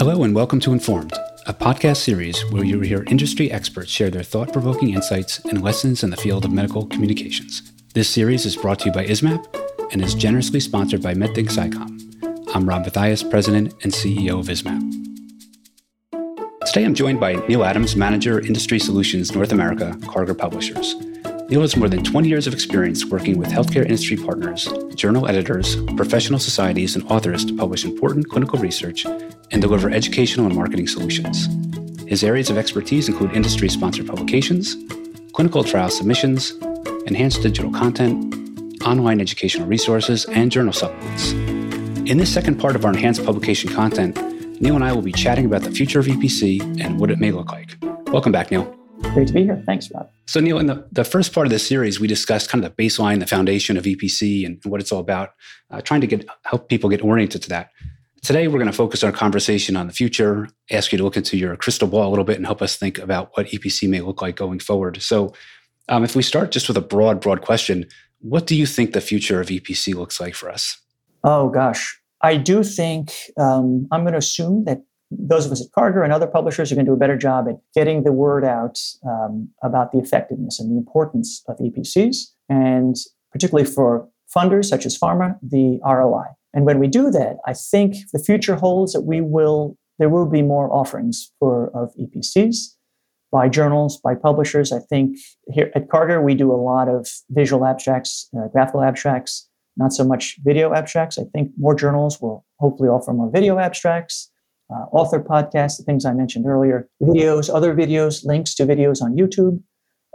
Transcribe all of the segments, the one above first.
Hello, and welcome to Informed, a podcast series where you hear industry experts share their thought provoking insights and lessons in the field of medical communications. This series is brought to you by ISMPP and is generously sponsored by MedThink SciComm. I'm Rob Matheis, President and CEO of ISMPP. Today I'm joined by Neil Adams, Manager, Industry Solutions North America, Karger Publishers. Neil has more than 20 years of experience working with healthcare industry partners, journal editors, professional societies, and authors to publish important clinical research and deliver educational and marketing solutions. His areas of expertise include industry sponsored publications, clinical trial submissions, enhanced digital content, online educational resources, and journal supplements. In this second part of our enhanced publication content, Neil and I will be chatting about the future of EPC and what it may look like. Welcome back, Neil. Great to be here. Thanks, Rob. So, Neil, in the, the first part of this series, we discussed kind of the baseline, the foundation of EPC and what it's all about, uh, trying to get help people get oriented to that. Today, we're going to focus our conversation on the future, ask you to look into your crystal ball a little bit and help us think about what EPC may look like going forward. So, um, if we start just with a broad, broad question, what do you think the future of EPC looks like for us? Oh, gosh. I do think um, I'm going to assume that those of us at Karger and other publishers are going to do a better job at getting the word out um, about the effectiveness and the importance of EPCs, and particularly for funders such as pharma, the ROI. And when we do that, I think the future holds that we will there will be more offerings for of EPCs by journals, by publishers. I think here at Karger we do a lot of visual abstracts, uh, graphical abstracts, not so much video abstracts. I think more journals will hopefully offer more video abstracts uh, author podcasts, the things I mentioned earlier, videos, other videos, links to videos on YouTube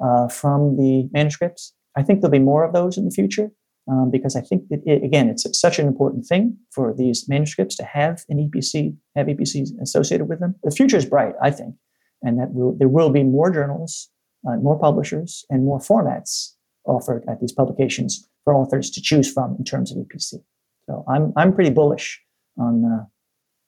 uh, from the manuscripts. I think there'll be more of those in the future um, because I think that, it, again, it's such an important thing for these manuscripts to have an EPC, have EPCs associated with them. The future is bright, I think, and that will, there will be more journals, uh, more publishers, and more formats offered at these publications for authors to choose from in terms of EPC. So I'm, I'm pretty bullish on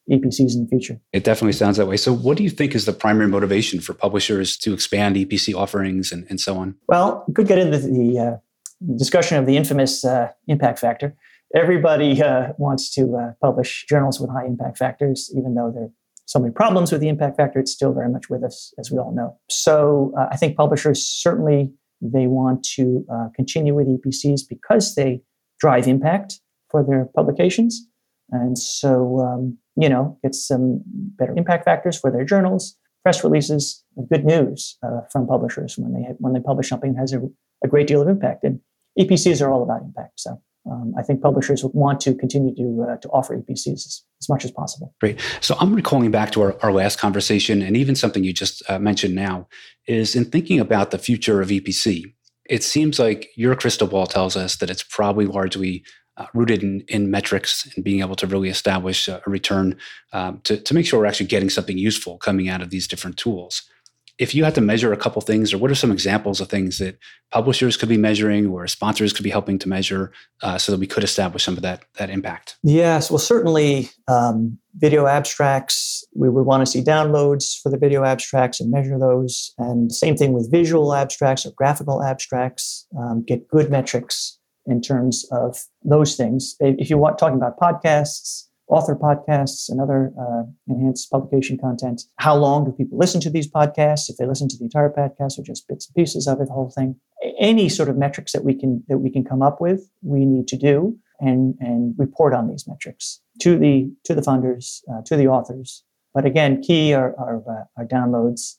EPCs in the future. It definitely sounds that way. So, what do you think is the primary motivation for publishers to expand EPC offerings and, and so on? Well, we could get into the uh, discussion of the infamous uh, impact factor. Everybody uh, wants to uh, publish journals with high impact factors, even though there are so many problems with the impact factor. It's still very much with us, as we all know. So, uh, I think publishers certainly they want to uh, continue with EPCs because they drive impact for their publications. And so, um, you know, get some better impact factors for their journals, press releases, good news uh, from publishers when they when they publish something that has a, a, great deal of impact. And EPCs are all about impact. So um, I think publishers want to continue to uh, to offer EPCs as, as, much as possible. Great. So I'm recalling back to our, our last conversation, and even something you just uh, mentioned now is in thinking about the future of EPC. It seems like your crystal ball tells us that it's probably largely uh, rooted in, in metrics and being able to really establish a, return um, to, to make sure we're actually getting something useful coming out of these different tools. If you had to measure a couple things, or what are some examples of things that publishers could be measuring or sponsors could be helping to measure uh, so that we could establish some of that, that impact? Yes, well, certainly um, video abstracts, we would want to see downloads for the video abstracts and measure those. And same thing with visual abstracts or graphical abstracts, um, get good metrics in terms of those things. If you want talking about podcasts, author podcasts, and other uh, enhanced publication content, how long do people listen to these podcasts? If they listen to the entire podcast or just bits and pieces of it, the whole thing. Any sort of metrics that we can that we can come up with, we need to do and and report on these metrics to the to the funders, uh, to the authors. But again, key are are, uh, are downloads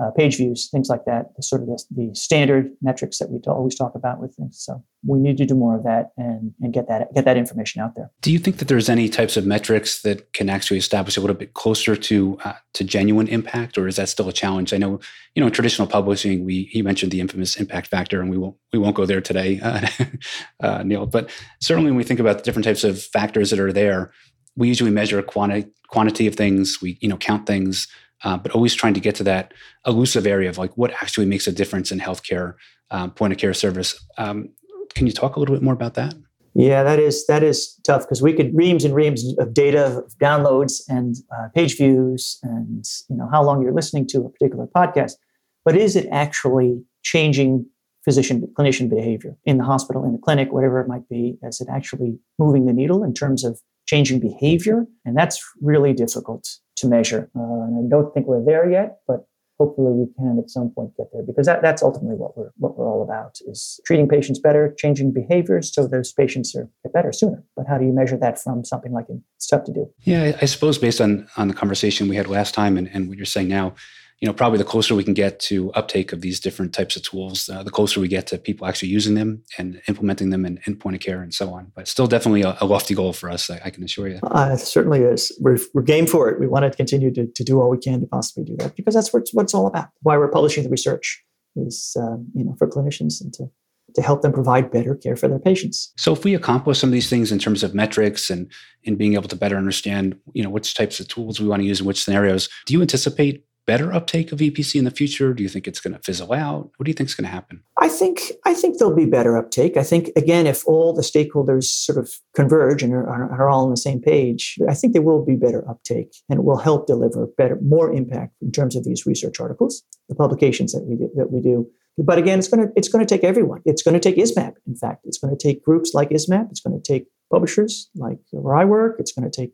uh, page views, things like that, the sort of the, the standard metrics that we always talk about with things. So we need to do more of that and, and get that get that information out there. Do you think that there's any types of metrics that can actually establish a little bit closer to uh, to genuine impact, or is that still a challenge? I know, you know, traditional publishing. We he mentioned the infamous impact factor, and we won't we won't go there today, uh, uh, Neil. But certainly, when we think about the different types of factors that are there, we usually measure quantity quantity of things. We you know count things uh, but always trying to get to that elusive area of like what actually makes a difference in healthcare um, point of care service. Um, can you talk a little bit more about that? Yeah, that is that is tough because we could reams and reams of data, of downloads, and uh, page views, and you know how long you're listening to a particular podcast. But is it actually changing physician clinician behavior in the hospital, in the clinic, whatever it might be? Is it actually moving the needle in terms of changing behavior? And that's really difficult to measure. Uh, and I don't think we're there yet, but hopefully we can at some point get there because that, that's ultimately what we're what we're all about is treating patients better, changing behaviors so those patients are get better sooner. But how do you measure that from something like it's tough to do? Yeah, I suppose based on on the conversation we had last time and, and what you're saying now, you know, probably the closer we can get to uptake of these different types of tools, uh, the closer we get to people actually using them and implementing them in, in point of care and so on. But still, definitely a, a lofty goal for us, I, I can assure you. Uh, it certainly is. We're, we're game for it. We want to continue to, to do all we can to possibly do that because that's what it's, what it's all about. Why we're publishing the research is, um, you know, for clinicians and to to help them provide better care for their patients. So if we accomplish some of these things in terms of metrics and in being able to better understand, you know, which types of tools we want to use in which scenarios, do you anticipate better uptake of EPC in the future? Do you think it's going to fizzle out? What do you think is going to happen? I think I think there'll be better uptake. I think again, if all the stakeholders sort of converge and are, are, all on the same page, I think there will be better uptake, and it will help deliver better, more impact in terms of these research articles, the publications that we do, that we do. But again, it's going to it's going to take everyone. It's going to take ISMPP. In fact, it's going to take groups like ISMPP. It's going to take publishers like where I work. It's going to take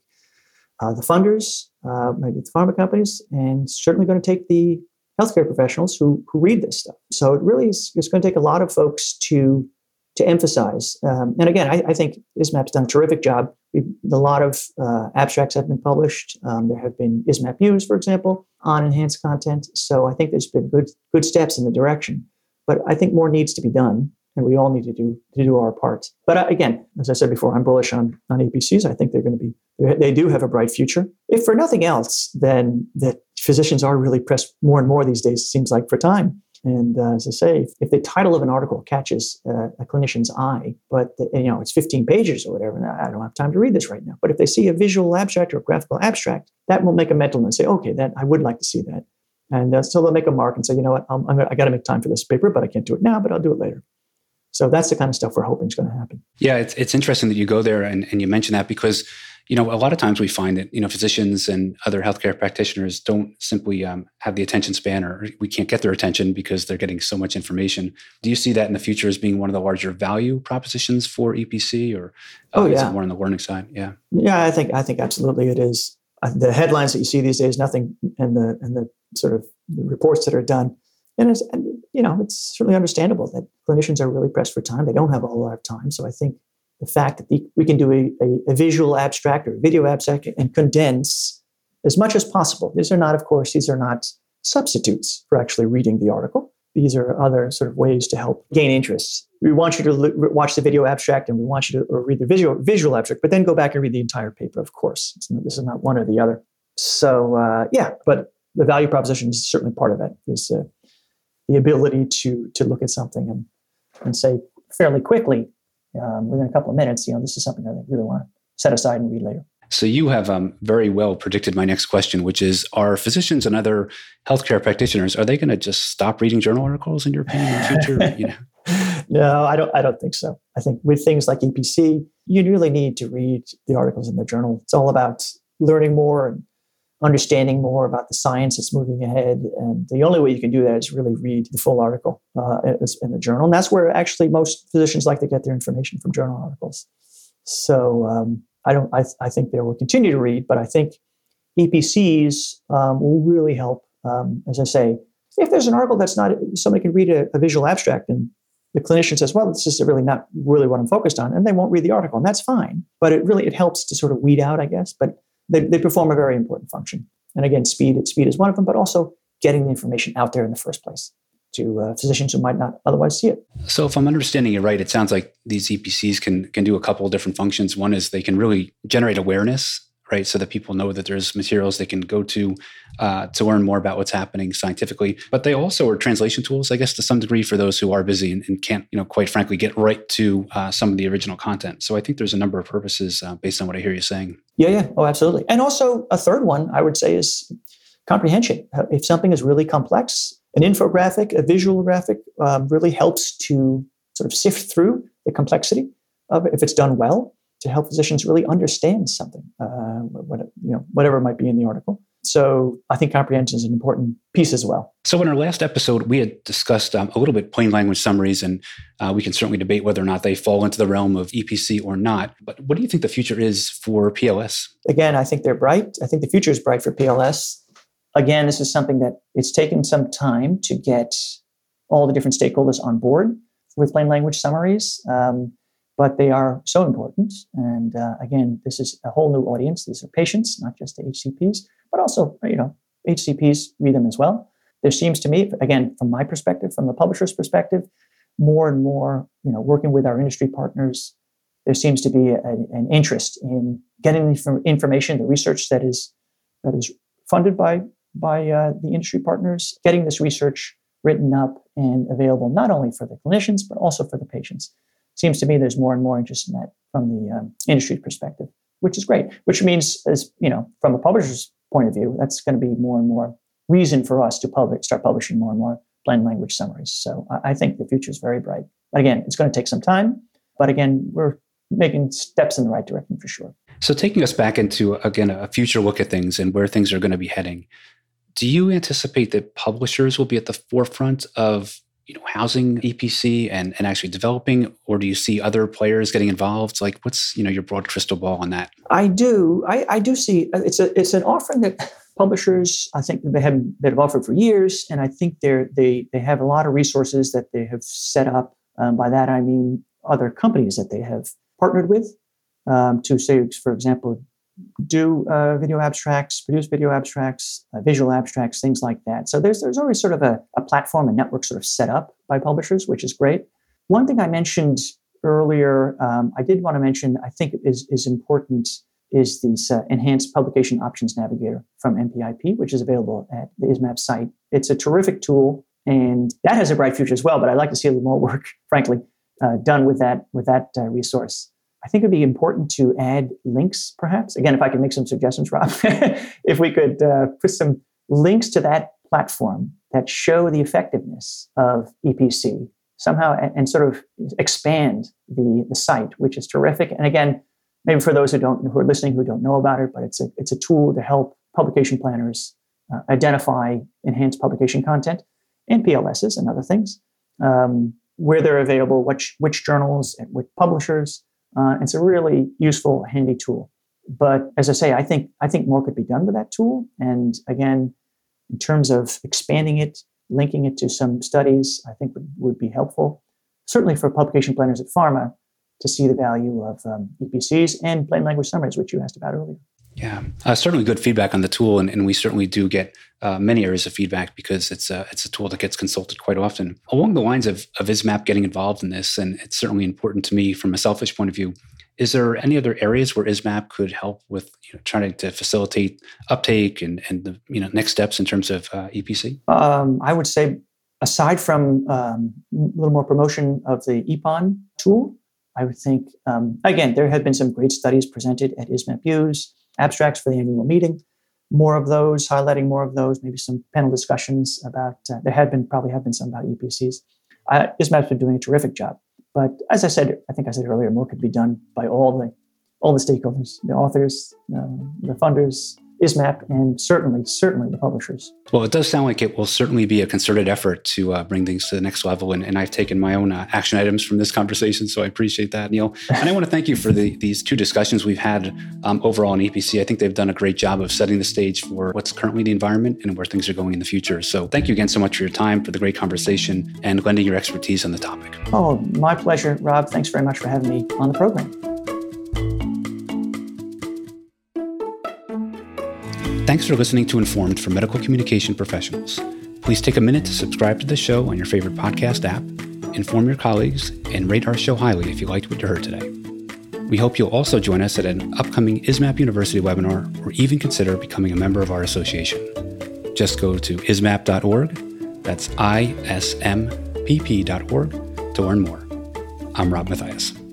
uh, the funders, uh, maybe the pharma companies, and certainly going to take the healthcare professionals who, who read this stuff. So it really is it's going to take a lot of folks to to emphasize. Um, and again, I, I, think ISMPP's done a terrific job. We've, a lot of uh, abstracts have been published. Um, there have been ISMPP views, for example, on enhanced content. So I think there's been good good steps in the direction. But I think more needs to be done and we all need to do to do our part. But uh, again, as I said before, I'm bullish on on EPCs. I think they're going to be they do have a bright future. If for nothing else, then that physicians are really pressed more and more these days. It seems like for time. And uh, as I say, if the title of an article catches uh, a clinician's eye, but the, you know it's 15 pages or whatever, I don't have time to read this right now. But if they see a visual abstract or a graphical abstract, that will make a mental and say, okay, that I would like to see that. And uh, so they'll make a mark and say, you know what, I'm, I'm I got to make time for this paper, but I can't do it now, but I'll do it later. So that's the kind of stuff we're hoping is going to happen. Yeah, it's, it's interesting that you go there and, and you mention that because, you know, a lot of times we find that, you know, physicians and other healthcare practitioners don't simply um, have the attention span or we can't get their attention because they're getting so much information. Do you see that in the future as being one of the larger value propositions for EPC or uh, oh, yeah. is it more on the learning side? Yeah. Yeah, I think, I think absolutely it is. Uh, the headlines that you see these days, nothing, and the, and the sort of the reports that are done, and, it's, you know, it's certainly understandable that clinicians are really pressed for time. They don't have a whole lot of time. So I think the fact that we can do a, a, a, visual abstract or video abstract and condense as much as possible. These are not, of course, these are not substitutes for actually reading the article. These are other sort of ways to help gain interest. We want you to l- watch the video abstract and we want you to read the visual, visual abstract, but then go back and read the entire paper, of course. Not, this is not one or the other. So, uh, yeah, but the value proposition is certainly part of it. Is uh, the ability to to look at something and and say fairly quickly um, within a couple of minutes, you know, this is something I really want to set aside and read later. So you have um, very well predicted my next question, which is: Are physicians and other healthcare practitioners are they going to just stop reading journal articles in your opinion in the future? you know? no, I don't. I don't think so. I think with things like EPC, you really need to read the articles in the journal. It's all about learning more and understanding more about the science that's moving ahead. And the only way you can do that is really read the full article uh, in the journal. And that's where actually most physicians like to get their information from journal articles. So um, I don't. I, I, think they will continue to read, but I think EPCs um, will really help. Um, as I say, if there's an article that's not somebody can read a, a visual abstract and the clinician says, "Well, this is really not really what I'm focused on," and they won't read the article, and that's fine. But it really it helps to sort of weed out, I guess. But they, they perform a very important function. And again, speed, speed is one of them, but also getting the information out there in the first place to uh, physicians who might not otherwise see it. So, if I'm understanding it right, it sounds like these EPCs can can do a couple of different functions. One is they can really generate awareness right? So that people know that there's materials they can go to uh, to learn more about what's happening scientifically. But they also are translation tools, I guess, to some degree for those who are busy and, and can't, you know, quite frankly, get right to uh, some of the original content. So I think there's a number of purposes uh, based on what I hear you saying. Yeah, yeah, oh, absolutely. And also a third one I would say is comprehension. If something is really complex, an infographic, a visual graphic, um, really helps to sort of sift through the complexity of it if it's done well to help physicians really understand something, uh, what, you know, whatever might be in the article. so I think comprehension is an important piece as well. So in our last episode, we had discussed um, a little bit plain language summaries, and uh, we can certainly debate whether or not they fall into the realm of EPC or not. But what do you think the future is for PLS? Again, I think they're bright. I think the future is bright for PLS. Again, this is something that it's taken some time to get all the different stakeholders on board with plain language summaries. Um, but they are so important. And uh, again, this is a whole new audience. These are patients, not just the HCPs, but also you know HCPs read them as well. There seems to me, again, from my perspective, from the publisher's perspective, more and more, you know, working with our industry partners, there seems to be a, an interest in getting the information, the research that is that is funded by by uh, the industry partners, getting this research written up and available not only for the clinicians but also for the patients seems to me there's more and more interest in that from the um, industry perspective, which is great. Which means, as you know, from a publisher's point of view, that's going to be more and more reason for us to publish, start publishing more and more plain language summaries. So I, I think the future is very bright. But again, it's going to take some time. But again, we're making steps in the right direction for sure. So taking us back into again a future look at things and where things are going to be heading. Do you anticipate that publishers will be at the forefront of you know housing EPC and and actually developing, or do you see other players getting involved? Like, what's you know your broad crystal ball on that? I do. I, I do see uh, it's a it's an offering that publishers I think they have been offered for years, and I think they're they they have a lot of resources that they have set up. Um, by that I mean other companies that they have partnered with um, to say, for example, do uh, video abstracts, produce video abstracts, uh, visual abstracts, things like that. So there's there's always sort of a, a platform, and network sort of set up by publishers, which is great. One thing I mentioned earlier, um, I did want to mention, I think is is important, is this uh, enhanced publication options navigator from MPIP, which is available at the ISMPP site. It's a terrific tool, and that has a bright future as well. But I'd like to see a little more work, frankly, uh, done with that with that uh, resource. I think it'd be important to add links, perhaps. Again, if I can make some suggestions, Rob, if we could uh, put some links to that platform that show the effectiveness of EPC somehow and, and sort of expand the, the site, which is terrific. And again, maybe for those who don't who are listening who don't know about it, but it's a it's a tool to help publication planners uh, identify enhanced publication content and PLSs and other things um, where they're available, which which journals and which publishers, uh, it's a really useful, handy tool. But as I say, I think I think more could be done with that tool. And again, in terms of expanding it, linking it to some studies, I think would, would be helpful. Certainly for publication planners at pharma to see the value of um, EPCs and plain language summaries, which you asked about earlier. Yeah, uh, certainly good feedback on the tool, and, and we certainly do get uh, many areas of feedback because it's a it's a tool that gets consulted quite often. Along the lines of of ISMPP getting involved in this, and it's certainly important to me from a selfish point of view. Is there any other areas where ISMPP could help with you know, trying to facilitate uptake and and the you know next steps in terms of uh, EPC? Um, I would say, aside from um, a little more promotion of the EPON tool, I would think um, again there have been some great studies presented at ISMPP Use abstracts for the annual meeting. More of those, highlighting more of those, maybe some panel discussions about, uh, there had been, probably have been some about EPCs. Uh, ISMPP's been doing a terrific job. But as I said, I think I said earlier, more could be done by all the all the stakeholders, the authors, uh, the funders, ISMPP, and certainly, certainly the publishers. Well, it does sound like it will certainly be a concerted effort to uh, bring things to the next level. And, and I've taken my own uh, action items from this conversation, so I appreciate that, Neil. And I want to thank you for the, these two discussions we've had um, overall in EPC. I think they've done a great job of setting the stage for what's currently the environment and where things are going in the future. So thank you again so much for your time, for the great conversation, and lending your expertise on the topic. Oh, my pleasure, Rob. Thanks very much for having me on the program. Thanks for listening to Informed for Medical Communication Professionals. Please take a minute to subscribe to the show on your favorite podcast app, inform your colleagues, and rate our show highly if you liked what you heard today. We hope you'll also join us at an upcoming ISMPP University webinar or even consider becoming a member of our association. Just go to ismpp.org, that's ismpp.org, to learn more. I'm Rob Matheis.